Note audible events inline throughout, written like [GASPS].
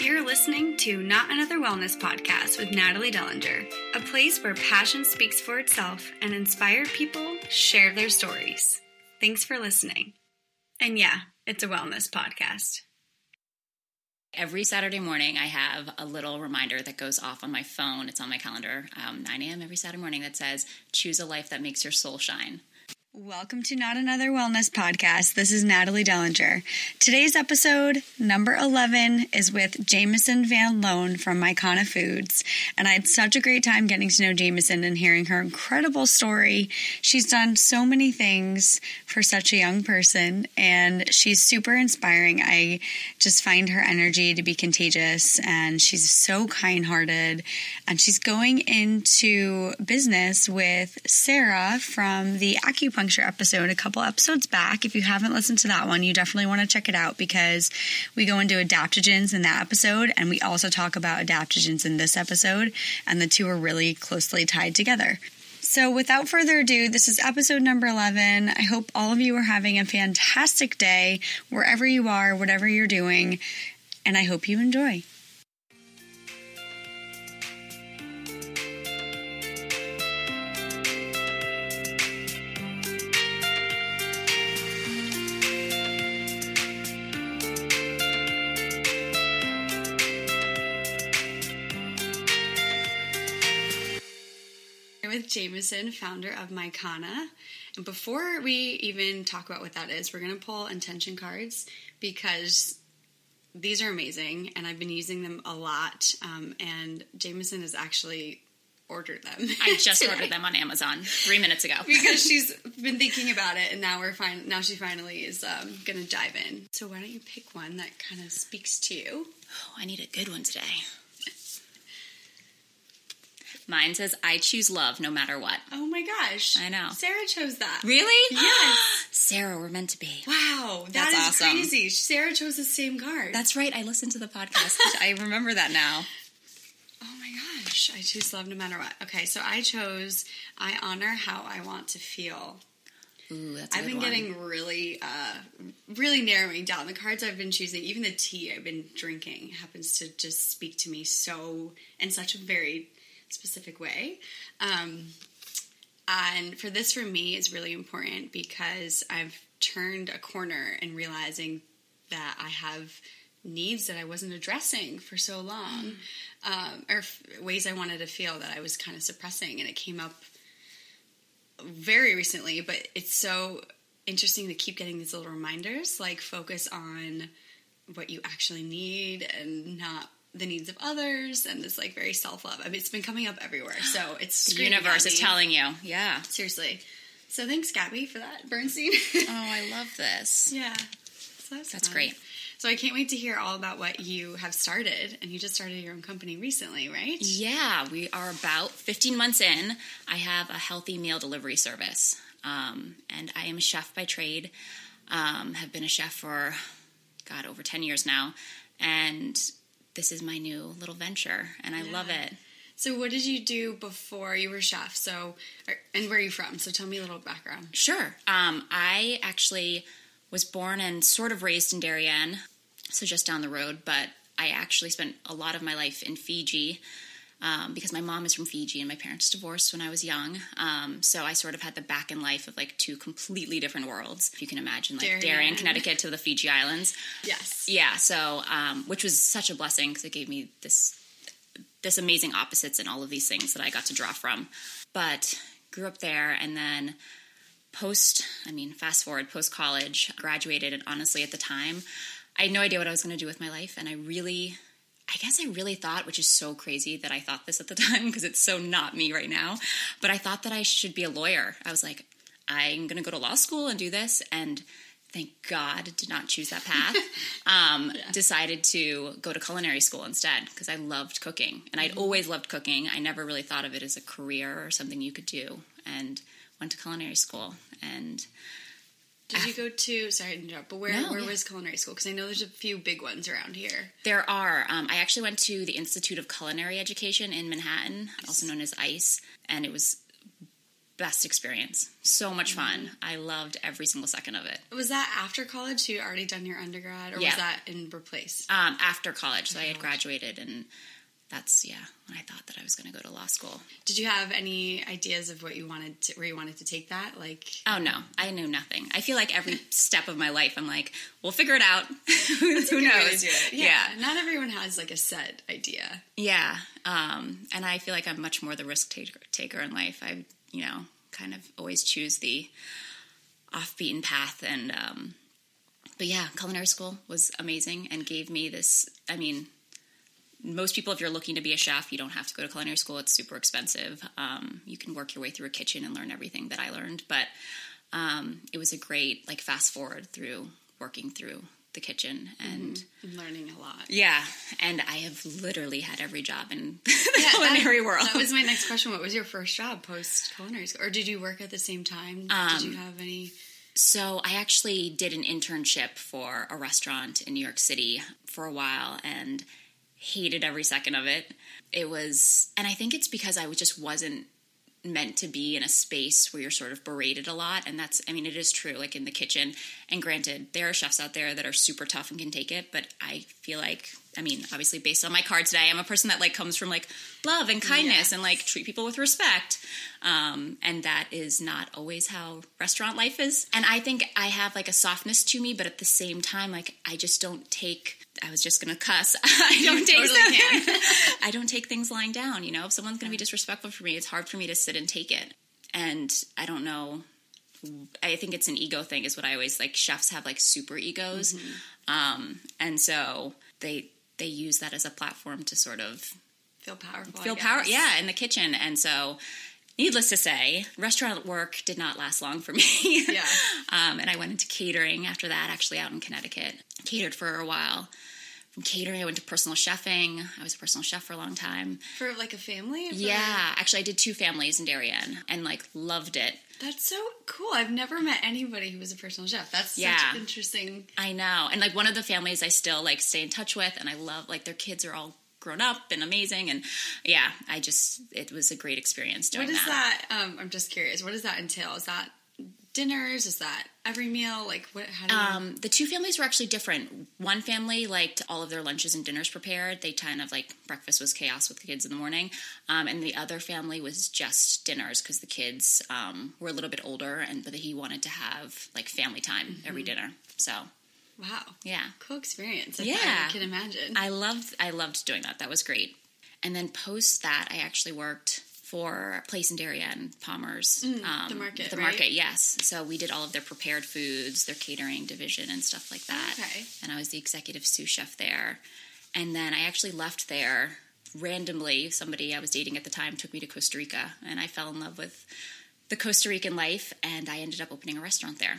You're listening to Not Another Wellness Podcast with Natalie Dellinger, a place where passion speaks for itself and inspired people share their stories. Thanks for listening. And yeah, it's a wellness podcast. Every Saturday morning, I have a little reminder that goes off on my phone. It's on my calendar, um, 9 a.m. every Saturday morning, that says, Choose a life that makes your soul shine. Welcome to Not Another Wellness Podcast. This is Natalie Dellinger. Today's episode, number 11, is with Jamison Van Loan from Maikana Foods. And I had such a great time getting to know Jamison and hearing her incredible story. She's done so many things for such a young person, and she's super inspiring. I just find her energy to be contagious, and she's so kind hearted. And she's going into business with Sarah from the acupuncture acupuncture episode a couple episodes back. If you haven't listened to that one, you definitely want to check it out because we go into adaptogens in that episode and we also talk about adaptogens in this episode, and the two are really closely tied together. So, without further ado, this is episode number 11. I hope all of you are having a fantastic day wherever you are, whatever you're doing, and I hope you enjoy. With Jamison, founder of Maikana. And before we even talk about what that is, we're going to pull intention cards because these are amazing and I've been using them a lot. Um, and Jamison has actually ordered them. [LAUGHS] I just ordered them on Amazon three minutes ago [LAUGHS] because [LAUGHS] she's been thinking about it, and now we're fine. Now she finally is um, going to dive in. So why don't you pick one that kind of speaks to you? Oh, I need a good one today. Mine says, I choose love no matter what. Oh my gosh. I know. Sarah chose that. Really? [GASPS] Yes. Sarah, we're meant to be. Wow. That's awesome. crazy. Sarah chose the same card. That's right. I listened to the podcast. [LAUGHS] I remember that now. Oh my gosh. I choose love no matter what. Okay, so I chose I honor how I want to feel. Ooh, that's I've been getting really, uh, really narrowing down the cards I've been choosing. Even the tea I've been drinking happens to just speak to me so in such a very specific way. Um, and for this, for me, is really important because I've turned a corner in realizing that I have needs that I wasn't addressing for so long, mm. um, or f- ways I wanted to feel that I was kind of suppressing, and it came up very recently. But it's so interesting to keep getting these little reminders, like focus on what you actually need and not the needs of others and this like very self love. I mean, it's been coming up everywhere, so [GASPS] it's the universe is telling you. Yeah, seriously. So thanks, Gabby, for that Bernstein. oh, I [LAUGHS] love this. Yeah, so that's, that's great. So I can't wait to hear all about what you have started, and you just started your own company recently, right? Yeah, we are about 15 months in. I have a healthy meal delivery service, um, and I am a chef by trade. Um, have been a chef for God over 10 years now, and this is my new little venture and I yeah. love it. So, what did you do before you were chef? So, and where are you from? So, tell me a little background. Sure. Um, I actually was born and sort of raised in Darien, so just down the road, but I actually spent a lot of my life in Fiji um, because my mom is from Fiji and my parents divorced when I was young. Um, so I sort of had the back in life of like two completely different worlds. If you can imagine, like Darien, Darien Connecticut to the Fiji Islands. Yes. Yeah. So, um, which was such a blessing because it gave me this this amazing opposites and all of these things that I got to draw from. But grew up there and then post, I mean, fast forward, post college, graduated, and honestly, at the time, I had no idea what I was going to do with my life, and I really I guess I really thought, which is so crazy that I thought this at the [LAUGHS] time because it's so not me right now, but I thought that I should be a lawyer. I was like, I'm going to go to law school and do this. And thank God did not choose that path. [LAUGHS] Um, yeah. Decided to go to culinary school instead because I loved cooking. And I'd mm-hmm. always loved cooking. I never really thought of it as a career or something you could do. And went to culinary school and did you go to? Sorry to interrupt, but where no, where yeah. was culinary school? Because I know there's a few big ones around here. There are. Um, I actually went to the Institute of Culinary Education in Manhattan, also known as ICE, and it was best experience. So much fun. I loved every single second of it. Was that after college? So you already done your undergrad, or Yeah. was that in replace? Um, after college, so I had graduated, and that's yeah when I thought that I was going to go to law school. Did you have any ideas of what you wanted to, where you wanted to take that? Like, Oh no, I knew nothing. I feel like every step of my life, I'm like, we'll figure it out. [LAUGHS] Who Good way to knows? it. Yeah, Not everyone has like a set idea. yeah. Um, and I feel like I'm much more the risk taker, taker in life. I, you know, kind of always choose the off beaten path. And um, but yeah, culinary school was amazing and gave me this. I mean, most people, if you're looking to be a chef, you don't have to go to culinary school. It's super expensive. Um, you can work your way through a kitchen and learn everything that I learned. But um, it was a great like fast forward through working through the kitchen and I'm learning a lot. yeah, and I have literally had every job in [LAUGHS] the Yeah, culinary that, world. That was my next question. What was your first job post culinary school, or did you work at the same time? did you have any? So I actually did an internship for a restaurant in New York City for a while and hated every second of it. It was, and I think it's because I just wasn't meant to be in a space where you're sort of berated a lot. And that's, I mean, it is true, like in the kitchen. And granted, there are chefs out there that are super tough and can take it, but I feel like, I mean, obviously based on my card today, I'm a person that like comes from like love and kindness and like treat people with respect. Um, and that is not always how restaurant life is. And I think I have like a softness to me, but at the same time, like I just don't take. I was just gonna cuss. [LAUGHS] I don't take. totally. [LAUGHS] [LAUGHS] I don't take things lying down. You know, if someone's gonna be disrespectful for me, it's hard for me to sit and take it. And I don't know. I think it's an ego thing, is what I always like. Chefs have like super egos, um, and so they they use that as a platform to sort of Feel powerful. Feel power yeah in the kitchen and so needless to say restaurant work did not last long for me [LAUGHS] Yeah. um, and i went into catering after that actually out in connecticut catered for a while from catering i went to personal chefing i was a personal chef for a long time For like a family. yeah actually i did two families in darien and like loved it That's so cool. I've never met anybody who was a personal chef. That's such Yeah. interesting. I know. And like one of the families I still like stay in touch with and I love like their kids are all grown up and amazing and yeah, I just it was a great experience doing What is that? Um, I'm just curious. What does that entail? Is that dinners? Is that every meal? Like what? How do you? Um, the two families were actually different. One family liked all of their lunches and dinners prepared. They kind of like breakfast was chaos with the kids in the morning, um, and the other family was just dinners because the kids um, were a little bit older, and but he wanted to have like family time every dinner. So wow. yeah, Cool experience. I Yeah. I can imagine. I loved I loved doing that. That was great. And then post that, I actually worked for Place and in and Palmer's, um, the market, The right? market, yes. So we did all of their prepared foods, their catering division, and stuff like that. Okay. And I was the executive sous chef there. And then I actually left there randomly. Somebody I was dating at the time took me to Costa Rica, and I fell in love with the Costa Rican life, and I ended up opening a restaurant there.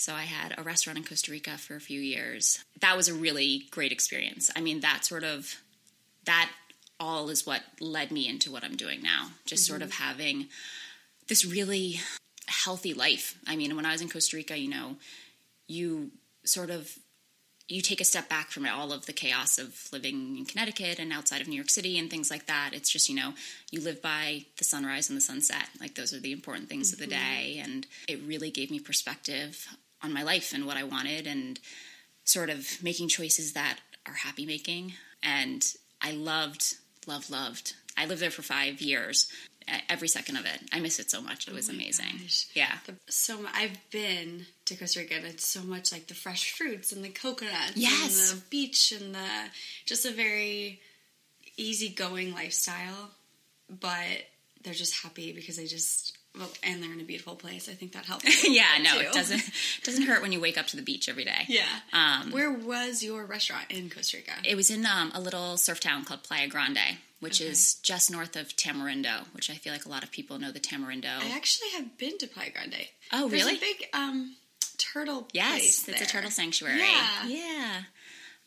So I had a restaurant in Costa Rica for a few years. That was a really great experience. I mean, that sort of that all is what led me into what I'm doing now. Just sort of mm-hmm. having this really healthy life. I mean, when I was in Costa Rica, you know, you sort of you take a step back from all of the chaos of living in Connecticut and outside of New York City and things like that. It's just, you know, you live by the sunrise and the sunset. Like those are the important things of the mm-hmm. day. And it really gave me perspective on my life and what I wanted and sort of making choices that are happy making. And I loved, loved, loved. I lived there for five years. Every second of it. I miss it so much. It was Oh amazing. gosh. Yeah. The- so I've been to Costa Rica and it's so much like the fresh fruits and the coconuts Yes. and the beach and the just a very easygoing lifestyle but they're just happy because they just well and they're in a beautiful place I think that helps [LAUGHS] yeah, no, too. it doesn't it [LAUGHS] doesn't hurt when you wake up to the beach every day. yeah Um, where was your restaurant in Costa Rica It was in um, a little surf town called Playa Grande, which Okay. is just north of Tamarindo, which I feel like a lot of people know the Tamarindo. I actually have been to Playa Grande Oh, There's really? a big um turtle yes, it's a turtle sanctuary. Yeah. Yeah.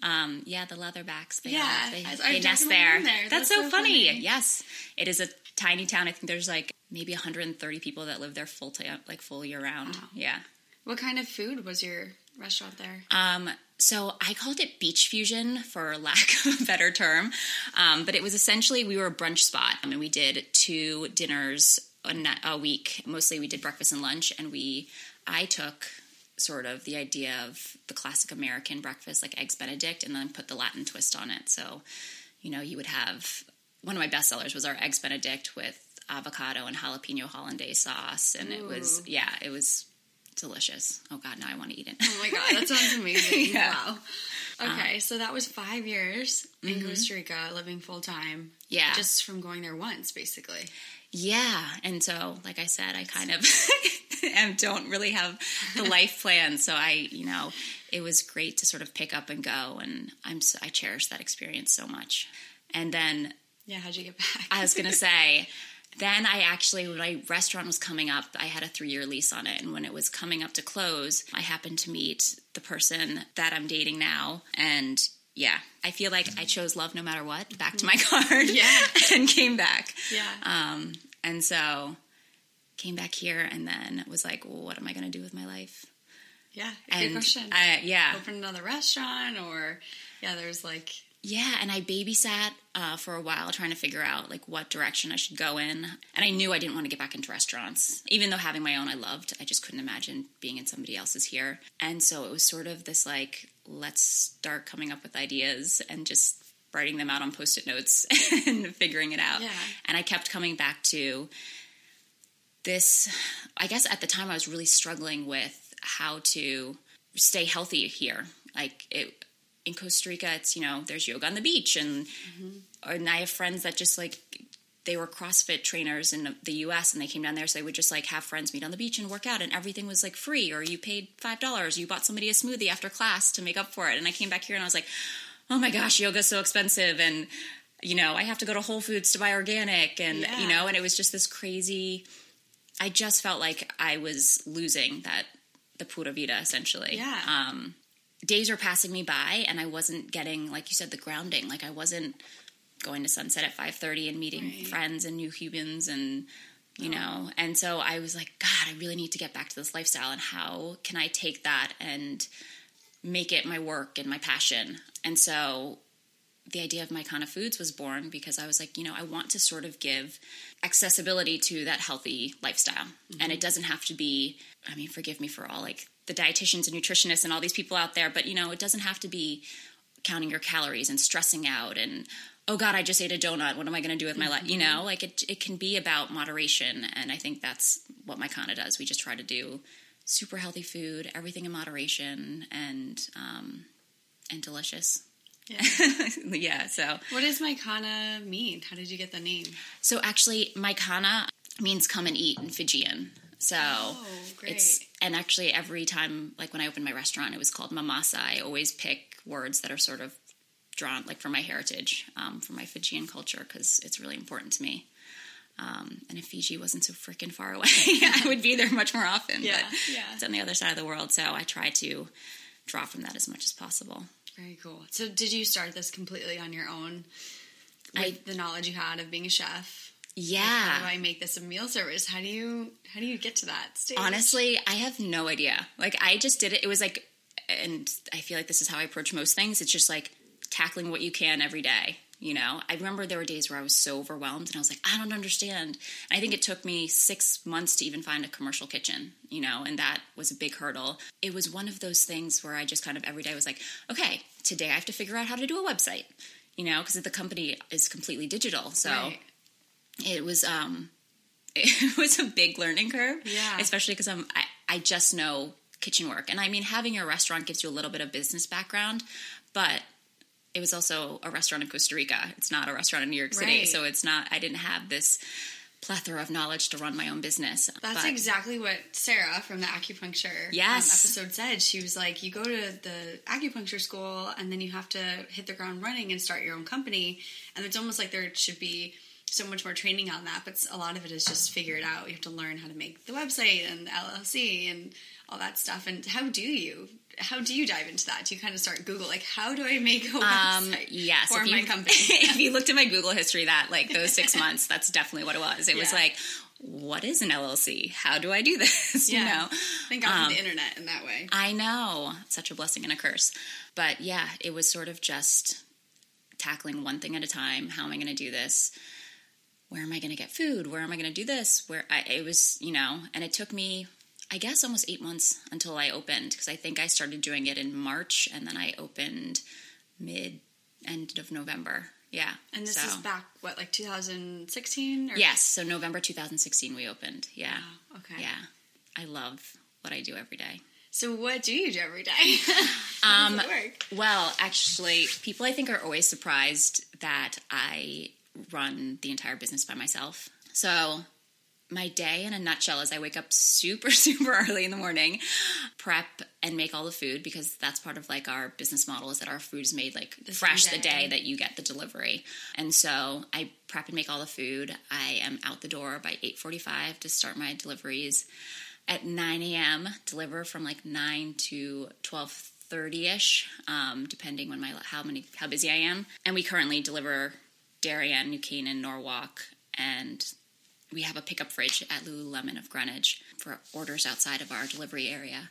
Um, yeah, the leatherbacks. They, Yeah, they, I- they nest there. there. That's, That's so, so funny. funny. Yes, it is a tiny town. I think there's like maybe 130 people that live there full time, like full year round. Wow. Yeah. what kind of food was your restaurant there Um, so I called it beach fusion for lack [LAUGHS] of a better term, um, but it was essentially we were a brunch spot, I mean, we did two dinners a, a week. Mostly we did breakfast and lunch, and we I took sort of the idea of the classic American breakfast, like eggs Benedict, and then put the Latin twist on it. So, you know, you would have one of my best sellers was our eggs Benedict with avocado and jalapeno hollandaise sauce, and it was yeah, it was delicious. Oh God, now I want to eat it. Oh my god, that sounds amazing. [LAUGHS] Yeah. Wow. Um, okay, so that was five years in mm-hmm. Costa Rica, living full time. Yeah. Just from going there once, basically. Yeah, and so like I said, I kind of [LAUGHS] [LAUGHS] am, don't really have the life plan. So I, you know, it was great to sort of pick up and go, and I'm so, I cherish that experience so much. And then Yeah, how'd you get back? I was gonna say, then I actually when my restaurant was coming up, I had a three year lease on it, and when it was coming up to close, I happened to meet the person that I'm dating now, and yeah, I feel like I chose love no matter what. Back to my card, Yeah. [LAUGHS] and came back. yeah. Um, and so came back here and then was like, well, what am I going to do with my life? yeah. Good And question. I, yeah, Open another restaurant or yeah, there's like yeah. And I babysat uh, for a while trying to figure out like what direction I should go in. And I knew I didn't want to get back into restaurants, even though having my own I loved. I just couldn't imagine being in somebody else's here. And so it was sort of this like, let's start coming up with ideas and just writing them out on post-it notes [LAUGHS] and figuring it out. Yeah. And I kept coming back to this i guess at the time i was really struggling with how to stay healthy here like it in costa rica it's you know there's yoga on the beach and and i have friends that just like they were crossfit trainers in the us and they came down there so they would just like have friends meet on the beach and work out and everything was like free or you paid five dollars you bought somebody a smoothie after class to make up for it and i came back here and i was like oh my gosh yoga's so expensive and you know i have to go to whole foods to buy organic and Yeah. you know and it was just this crazy I just felt like I was losing that the pura vida essentially. Yeah. Um, days were passing me by, and I wasn't getting, like you said, the grounding. Like I wasn't going to sunset at five thirty and meeting Right. friends and new humans, and you know. And so I was like, God, I really need to get back to this lifestyle. And how can I take that and make it my work and my passion? And so the idea of Maikana Foods was born because I was like, you know, I want to sort of give accessibility to that healthy lifestyle. And mm-hmm. it doesn't have to be, I mean, forgive me for all like the dietitians and nutritionists and all these people out there, but you know, it doesn't have to be counting your calories and stressing out and oh god, I just ate a donut. What am I going to do with my life? You know, like it it can be about moderation and I think that's what Maikana does. We just try to do super healthy food, everything in moderation and um and delicious. yeah. [LAUGHS] yeah, so what does Maikana mean? How did you get the name? so actually Maikana means come and eat in Fijian. So Oh, great. it's and actually every time like when I opened my restaurant it was called Mamasa. I always pick words that are sort of drawn like from my heritage, um, from my Fijian culture because it's really important to me. Um, and if Fiji wasn't so freaking far away, [LAUGHS] I would be there much more often. Yeah, but yeah. it's on the other side of the world, so I try to draw from that as much as possible. Very cool. So did you start this completely on your own? With I- the knowledge you had of being a chef. Yeah. How do I make this a meal service? How do you how do you get to that stage? Honestly, I have no idea. Like I just did it. It was like, and I feel like this is how I approach most things. It's just like tackling what you can every day. You know, I remember there were days where I was so overwhelmed and I was like, I don't understand. And I think it took me six months to even find a commercial kitchen, you know, and that was a big hurdle. It was one of those things where I just kind of every day was like, okay, today I have to figure out how to do a website, you know, because the company is completely digital. So Right. It was um [LAUGHS] it was a big learning curve Yeah. especially because i'm I, I just know kitchen work and i mean having a restaurant gives you a little bit of business background but it was also a restaurant in costa rica it's not a restaurant in new york city Right. so it's not i didn't have this plethora of knowledge to run my own business That's But- exactly what Sarah from the acupuncture um, Yes. episode said. She was like, you go to the acupuncture school and then you have to hit the ground running and start your own company. And it's almost like there should be so much more training on that, but a lot of it is just figure it out. You have to learn how to make the website and the LLC and all that stuff. And how do you? How do you dive into that? Do you kind of start Google like how do I make a um, website yes for if my you, company? [LAUGHS] if you looked at my google history that like those six [LAUGHS] months that's definitely what it was it was like what is an llc how do i do this [LAUGHS] you know Thank God for Um, the internet in that way. I know. Such a blessing and a curse. But yeah, it was sort of just tackling one thing at a time. How am I going to do this? Where am I going to get food? Where am I going to do this? Where I, it was, you know, and it took me, I guess, almost eight months until I opened because I think I started doing it in March and then I opened mid end of November. Yeah. And this so. is back what like 2016 or Yes, so November 2016 we opened. Yeah. Wow, okay. Yeah. I love what I do every day. So what do you do every day? Um, [LAUGHS] How does it work? Well, actually, people I think are always surprised that I run the entire business by myself. So, my day in a nutshell is I wake up super, [LAUGHS] super early in the morning, prep and make all the food because that's part of like our business model is that our food is made like The fresh the day. day that you get the delivery. And so I prep and make all the food. I am out the door by 8:45 to start my deliveries. At 9 a.m., deliver from like 9 to 12:30 ish, um, depending on my how many how busy I am. And we currently deliver Darien, New Canaan, Norwalk, and we have a pickup fridge at Lululemon of Greenwich for orders outside of our delivery area.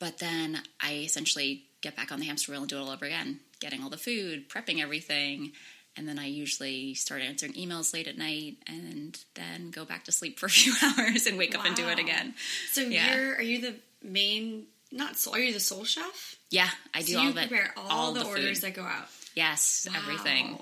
But then I essentially get back on the hamster wheel and do it all over again, getting all the food, prepping everything, and then I usually start answering emails late at night and then go back to sleep for a [LAUGHS] few hours and wake up and do it again. So Yeah. you're are you the main not soul, are you the sole chef? Yeah, I do so all you of it. prepare all, the, food. orders that go out. Yes, everything.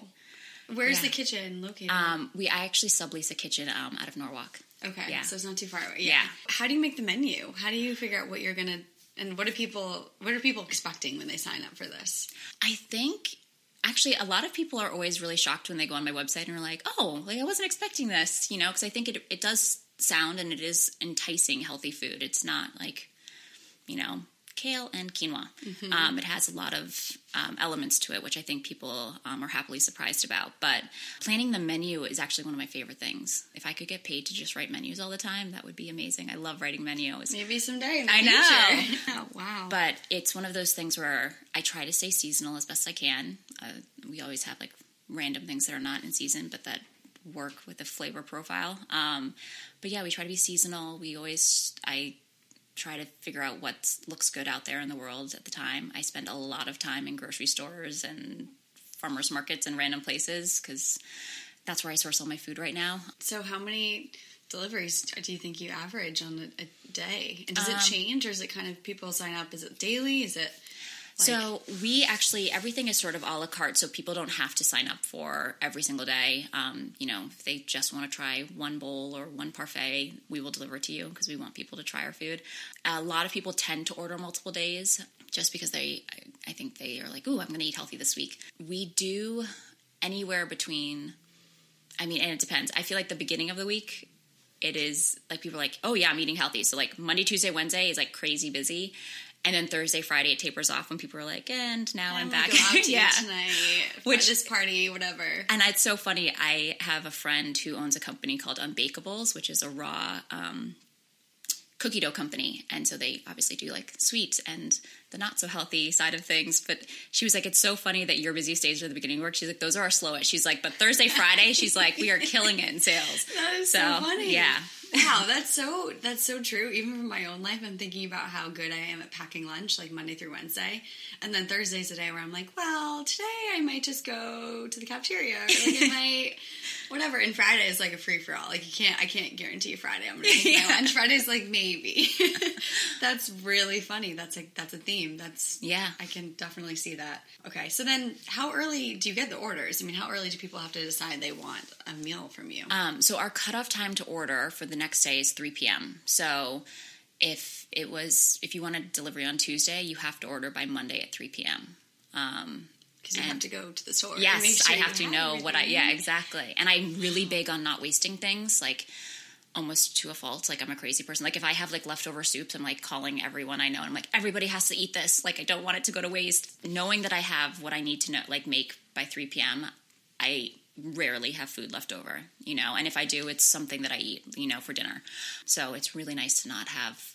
Where's Yeah. the kitchen located? Um, we I actually sublease a kitchen um, out of Norwalk. okay, yeah. so it's not too far away. Yeah. How do you make the menu? How do you figure out what you're gonna and what are people what are people expecting when they sign up for this? I think actually a lot of people are always really shocked when they go on my website and are like, "Oh, like I wasn't expecting this," you know, because I think it it does sound and it is enticing healthy food. It's not like, you know, kale and quinoa. Um, it has a lot of um, elements to it, which I think people um, are happily surprised about. But planning the menu is actually one of my favorite things. If I could get paid to just write menus all the time, that would be amazing. I love writing menus. Maybe someday. I know. Oh, [LAUGHS] [LAUGHS] wow. But it's one of those things where I try to stay seasonal as best I can. Uh, we always have like random things that are not in season, but that work with the flavor profile. Um, but yeah, we try to be seasonal. We always, I try to figure out what looks good out there in the world at the time. I spend a lot of time in grocery stores and farmers markets and random places because that's where I source all my food right now. So, how many deliveries do you think you average on a, a day? And does Um, it change, or is it kind of people sign up? Is it daily? Is it like, so we actually everything is sort of a la carte, so people don't have to sign up for every single day. Um, you know, if they just want to try one bowl or one parfait, we will deliver it to you because we want people to try our food. A lot of people tend to order multiple days just because they, I- think they are like, "Ooh, I'm going to eat healthy this week." We do anywhere between. I mean, and it depends. I feel like the beginning of the week it is like people are like, oh yeah, I'm eating healthy. So like Monday, Tuesday, Wednesday is like crazy busy. And then Thursday, Friday, it tapers off when people are like, and now I'm, I'm back. go out to yeah. tonight, Which- this party, whatever. And it's so funny. I have a friend who owns a company called Unbakables, which is a raw um, cookie dough company. And so they obviously do like sweet and the not so healthy side of things. But she was like, it's so funny that your busiest days are the beginning of work. She's like, those are our slowest. She's like, but Thursday, Friday, she's like, we are killing it in sales. [LAUGHS] That is so, So, funny. yeah. wow, that's so that's so true. Even from my own life, I'm thinking about how good I am at packing lunch, like Monday through Wednesday, and then Thursday's a day where I'm like, well, today I might just go to the cafeteria, or like I [LAUGHS] might, whatever. And Friday is like a free for all. Like you can't, I can't guarantee Friday I'm gonna [LAUGHS] take my Yeah. lunch. Friday's like maybe. [LAUGHS] that's really funny. That's like that's a theme. That's Yeah. I can definitely see that. Okay, so then how early do you get the orders? I mean, how early do people have to decide they want a meal from you? Um, so our cutoff time to order for the next day is 3 p.m. So if it was if you want a delivery on Tuesday, you have to order by Monday at 3 p.m. Um, Because you have to go to the store. yes, sure I have to know what I yeah exactly, and I'm really big on not wasting things like. Almost to a fault. Like I'm a crazy person. Like if I have like leftover soups, I'm like calling everyone I know. And I'm like, everybody has to eat this. Like I don't want it to go to waste. Knowing that I have what I need to know, like make by 3 p.m. I rarely have food left over, you know, and if I do, it's something that I eat, you know, for dinner. So it's really nice to not have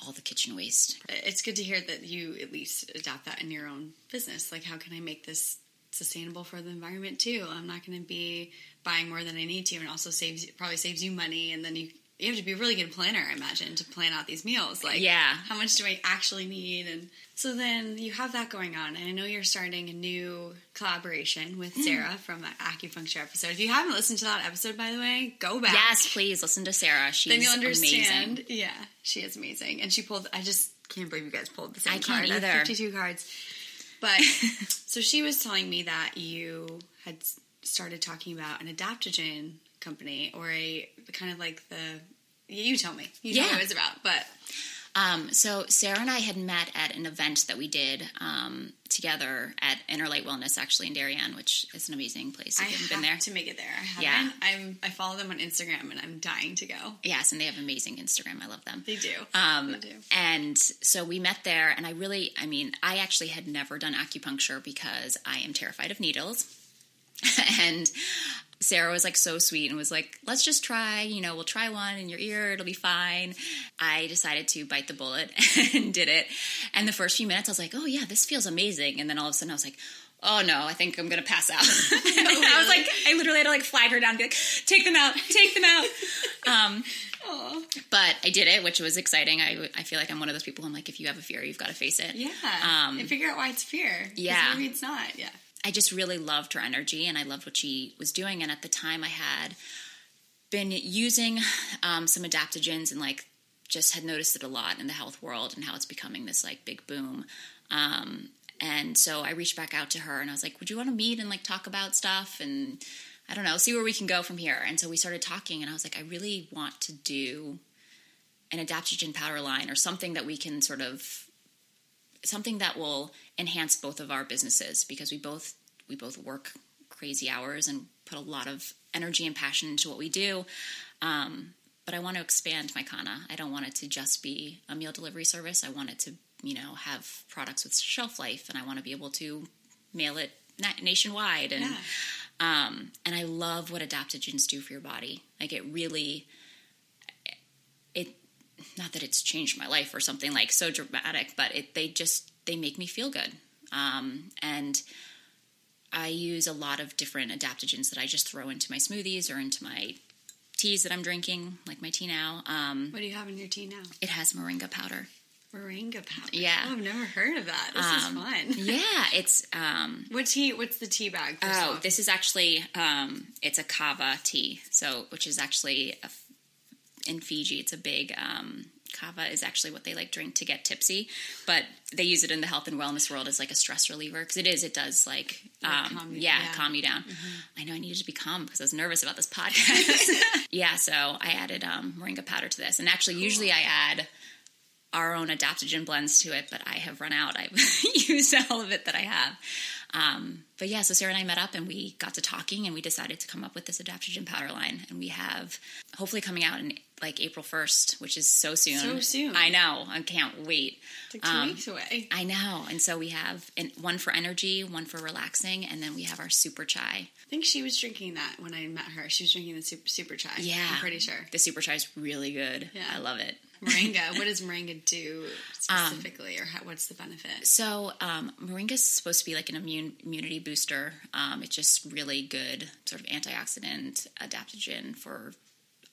all the kitchen waste. It's good to hear that you at least adopt that in your own business. Like, how can I make this sustainable for the environment too? I'm not going to be buying more than I need to, and also saves probably saves you money. And then you, you have to be a really good planner, I imagine, to plan out these meals. Like, Yeah. how much do I actually need? And so then you have that going on, and I know you're starting a new collaboration with Hmm. Sarah from that acupuncture episode. If you haven't listened to that episode, by the way, go back. Yes, please listen to Sarah. She's then you'll understand. amazing. Yeah, she is amazing, and she pulled. I just can't believe you guys pulled the same I can't card. I have either. Fifty-two cards. But [LAUGHS] so she was telling me that you had started talking about an adaptogen company or a kind of like the. You tell me. You know Yeah. what it was about, but Um, so Sarah and I had met at an event that we did um, together at Interlight Wellness, actually in Darien, which is an amazing place. I If have haven't been there, to make it there. I. Yeah. I'm. I follow them on Instagram, and I'm dying to go. yes, and they have amazing Instagram. I love them. They do. Um, They do. and so we met there, and I really, I mean, I actually had never done acupuncture because I am terrified of needles. [LAUGHS] and Sarah was like so sweet and was like, let's just try, you know, we'll try one in your ear, it'll be fine. I decided to bite the bullet [LAUGHS] and did it. And the first few minutes, I was like, oh yeah, this feels amazing. And then all of a sudden, I was like, oh no, I think I'm gonna pass out. [LAUGHS] And I was like, I literally had to like flag her down and be like, take them out, take them out. [LAUGHS] Um, but I did it, which was exciting. I, I feel like I'm one of those people. I'm like, if you have a fear, you've got to face it. Yeah. Um, and figure out why it's fear. yeah. Maybe it's not. Yeah. I just really loved her energy and I loved what she was doing. And at the time, I had been using um, some adaptogens and like just had noticed it a lot in the health world and how it's becoming this like big boom. Um, and so I reached back out to her and I was like, "Would you want to meet and like talk about stuff and I don't know, see where we can go from here?" And so we started talking, and I was like, "I really want to do an adaptogen powder line or something that we can sort of something that will enhance both of our businesses because we both we both work crazy hours and put a lot of energy and passion into what we do. Um, but I want to expand Maikana. I don't want it to just be a meal delivery service. I want it to, you know, have products with shelf life, and I want to be able to mail it na- nationwide. And Yeah. um, and I love what adaptogens do for your body. Like it really, it not that it's changed my life or something like so dramatic, but it they just they make me feel good. Um, and I use a lot of different adaptogens that I just throw into my smoothies or into my teas that I'm drinking, like my tea now. Um, What do you have in your tea now? it has moringa powder. Moringa powder. Yeah. Oh, I've never heard of that. This Um, is fun. [LAUGHS] Yeah, it's um, What tea? What's the tea bag? Oh, this is actually um, it's a kava tea. So, which is actually a, in Fiji, it's a big um, kava is actually what they like drink to get tipsy, but they use it in the health and wellness world as like a stress reliever because it is. It does like, Like um, calm yeah, yeah. Mm-hmm. calm you down. I know I needed to be calm because I was nervous about this podcast. [LAUGHS] [LAUGHS] yeah, so I added um, moringa powder to this, and actually, usually I add our own adaptogen blends to it, but I have run out. I've [LAUGHS] used all of it that I have. Um, but yeah, so Sarah and I met up and we got to talking and we decided to come up with this adaptogen powder line. And we have hopefully coming out in like April 1st, which is so soon. So soon. I know. I can't wait. It's like two um, weeks away. I know. And so we have an, one for energy, one for relaxing, and then we have our super chai. I think she was drinking that when I met her. She was drinking the super, super chai. Yeah. I'm pretty sure. The super chai is really good. Yeah. I love it. Moringa. [LAUGHS] what does moringa do Um, specifically, or how, what's the benefit? So, um, moringa is supposed to be like an immune immunity booster. Um, it's just really good, sort of antioxidant adaptogen for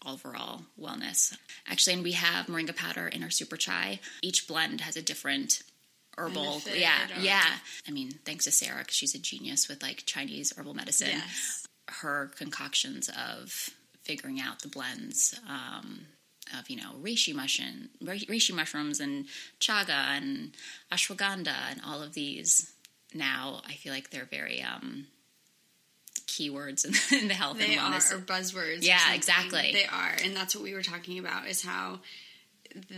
overall wellness. Actually, and we have moringa powder in our super chai. Each blend has a different herbal. Benefit yeah, or- yeah. I mean, thanks to Sarah because she's a genius with like Chinese herbal medicine. Yes. Her concoctions of figuring out the blends. Um, of you know reishi mushroom, reishi mushrooms, and chaga and ashwagandha, and all of these. Now I feel like they're very um, keywords in, [LAUGHS] in the health They and are wellness. or buzzwords. Yeah, something. exactly. They are, and that's what we were talking about. Is how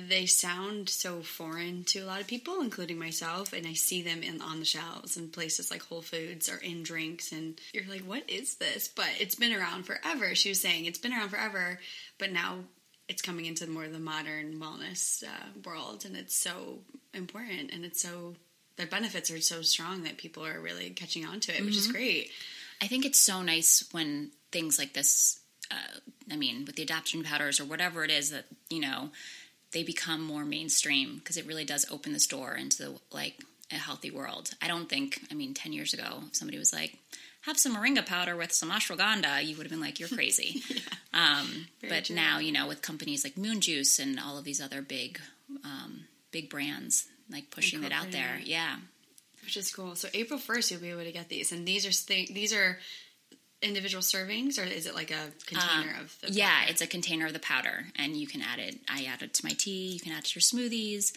they sound so foreign to a lot of people, including myself. And I see them in on the shelves in places like Whole Foods or in drinks, and you're like, "What is this?" But it's been around forever. She was saying it's been around forever, but now it's coming into more of the modern wellness uh, world, and it's so important, and it's so the benefits are so strong that people are really catching on to it, which is Mm-hmm. great. I think it's so nice when things like this, uh, I mean, with the adaptogen powders or whatever it is that, you know, they become more mainstream because it really does open this door into like a healthy world. I don't think, I mean, 10 years ago, if somebody was like, have some moringa powder with some ashwagandha, you would have been like, you're crazy. [LAUGHS] um, but true. now, you know, with companies like Moon Juice and all of these other big, um, big brands, like pushing it out there. Yeah. which is cool. So April first, you'll be able to get these, and these are th- these are individual servings, or is it like a container of the Uh, Yeah, it's a container of the powder, and you can add it. I add it to my tea. You can add it to your smoothies.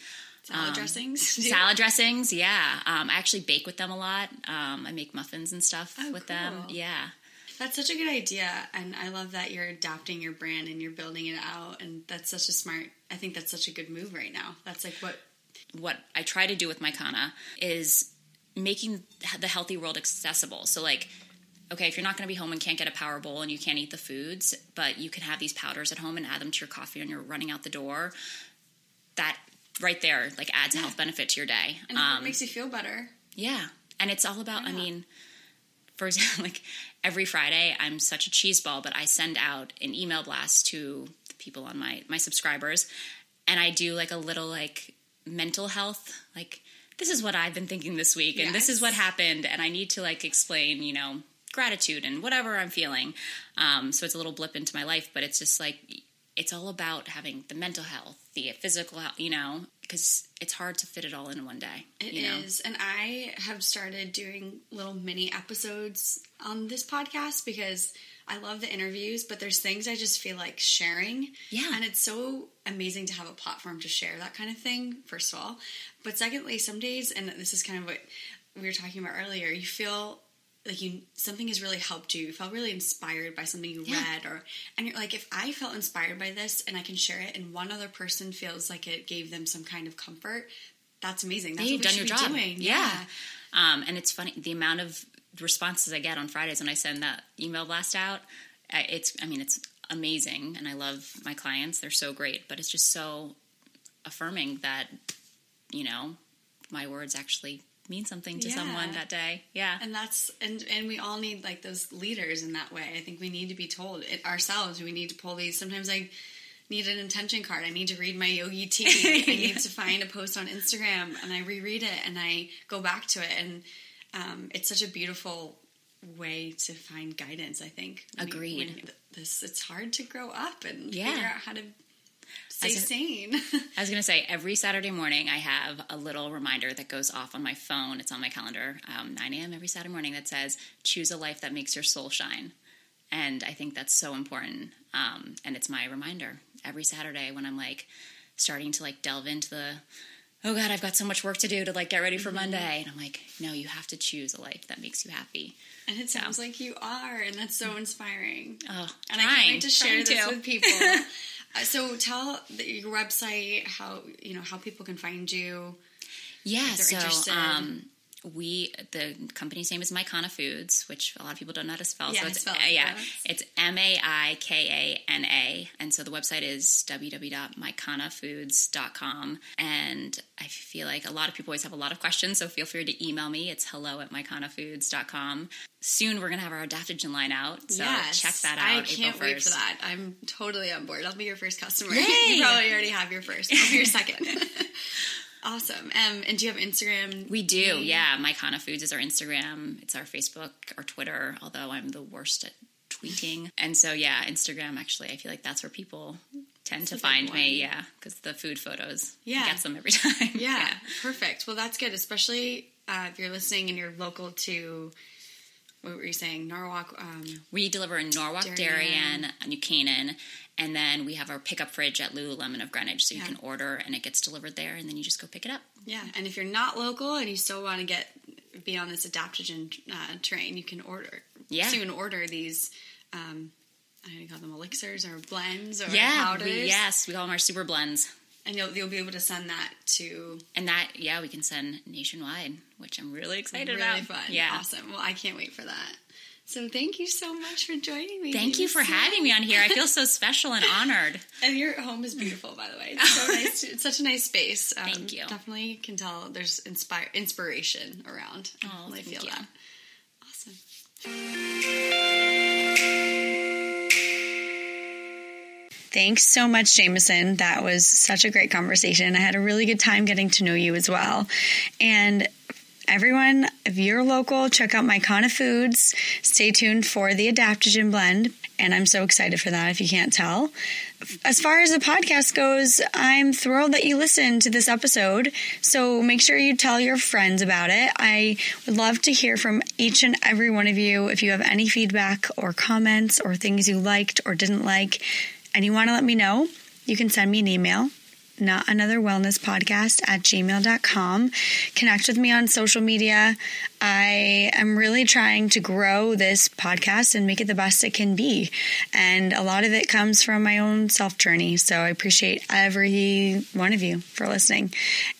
Salad um, dressings? Salad dressings, yeah. Um, I actually bake with them a lot. Um, I make muffins and stuff Oh, with them. Yeah. That's such a good idea, and I love that you're adapting your brand and you're building it out, and that's such a smart. I think that's such a good move right now. That's like what What I try to do with Maikana is making the healthy world accessible. So, like, okay, if you're not going to be home and can't get a power bowl and you can't eat the foods, but you can have these powders at home and add them to your coffee when you're running out the door, that right there, like, adds a health benefit to your day. and Um, it makes you feel better. Yeah. And it's all about, I mean, for example, [LAUGHS] like every Friday, I'm such a cheese ball, but I send out an email blast to the people on my, my subscribers. And I do like a little like mental health, like, this is what I've been thinking this week, and this is what happened. And I need to like explain, you know, gratitude and whatever I'm feeling. Um, so it's a little blip into my life, but it's just like, it's all about having the mental health, the physical health, you know, because it's hard to fit it all in one day. It you know? is, and I have started doing little mini episodes on this podcast because I love the interviews, but there's things I just feel like sharing. Yeah. And it's so amazing to have a platform to share that kind of thing, first of all. But secondly, some days, and this is kind of what we were talking about earlier, you feel like you something has really helped you. You felt really inspired by something you Yeah. read or and you're like if I felt inspired by this and I can share it and one other person feels like it gave them some kind of comfort, that's amazing. That's Yeah, you've done your job. doing. Yeah. Um, and it's funny the amount of responses I get on Fridays when I send that email blast out. uh, It's, I mean, it's amazing, and I love my clients. They're so great, but it's just so affirming that you know my words actually mean something to Yeah. someone that day. Yeah, And that's and and we all need like those leaders in that way. I think we need to be told it ourselves. We need to pull these. Sometimes I need an intention card. I need to read my yogi tea. [LAUGHS] I need to find a post on Instagram and I reread it and I go back to it. And um, it's such a beautiful way to find guidance. I think. When you- Agreed. when this it's hard to grow up and Yeah. figure out how to stay As a- sane. [LAUGHS] I was going to say every Saturday morning I have a little reminder that goes off on my phone. It's on my calendar, um, 9 a.m. every Saturday morning that says, choose a life that makes your soul shine. And I think that's so important. Um, and it's my reminder every Saturday when I'm like starting to like delve into the, oh God, I've got so much work to do to like get ready for Monday. And I'm like, no, you have to choose a life that makes you happy. and it sounds like you are, and that's so inspiring. Oh, And I trying, can't wait to share this with people. [LAUGHS] uh, so tell the, your website how you know how people can find you. Yeah, if they're so interested. um, we the company's name is Maikana Foods, which a lot of people don't know how to spell. Yeah, so it's spell it yeah, it's M A I K A N A, and so the website is www.maikanafoods.com. And I feel like a lot of people always have a lot of questions, so feel free to email me. It's hello at maikanafoods.com. Soon we're gonna have our adaptogen line out, so check that out. I can't wait for that. I'm totally on board. I'll be your first customer. [LAUGHS] You probably already have your first. I'll be your second. [LAUGHS] awesome. Um, and do you have Instagram? We do, yeah. Maikana Foods is our Instagram. It's our Facebook, our Twitter, although I'm the worst at tweeting. And so, yeah, Instagram, actually, I feel like that's where people tend to find me, yeah, because the food photos Yeah. gets them every [LAUGHS] time. Yeah, perfect. Well, that's good, especially uh, if you're listening and you're local to. What were you saying? Norwalk. Um, We deliver in Norwalk, Darien. Darien, New Canaan, and then we have our pickup fridge at Lululemon of Greenwich, so you Yeah. can order and it gets delivered there, and then you just go pick it up. Yeah, and if you're not local and you still want to get be on this adaptogen uh, train, you can order. Yeah. so you can order these. Um, I don't know, you call them elixirs or blends or Yeah, powders. we, yes, we call them our super blends. and you'll you'll be able to send that to And that, yeah, we can send nationwide, which I'm really excited really about. fun. Yeah. awesome. Well, I can't wait for that. So thank you so much for joining me. Thank you for Lisa. having me on here. I feel so [LAUGHS] special and honored. And your home is beautiful, by the way. It's so [LAUGHS] nice. To, it's such a nice space. Um, Thank you. Definitely can tell there's inspire inspiration around. I Oh, really thank feel you. that. Awesome. Thanks so much, Jamison. That was such a great conversation. I had a really good time getting to know you as well. And everyone, if you're local, check out my Maikana Foods. Stay tuned for the adaptogen blend. And I'm so excited for that if you can't tell. As far as the podcast goes, I'm thrilled that you listened to this episode. So make sure you tell your friends about it. I would love to hear from each and every one of you if you have any feedback or comments or things you liked or didn't like and you want to let me know. You can send me an email not another wellness podcast at gmail.com. Connect with me on social media. I am really trying to grow this podcast and make it the best it can be. And a lot of it comes from my own self journey. So I appreciate every one of you for listening.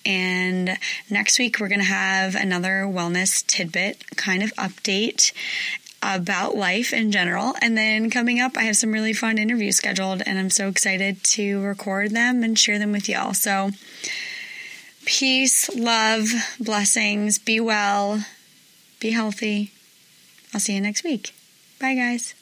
And next week, we're going to have another wellness tidbit kind of update about life in general. And then coming up, I have some really fun interviews scheduled, and I'm so excited to record them and share them with y'all. So, peace, love, blessings, be well, be healthy. I'll see you next week. Bye, guys.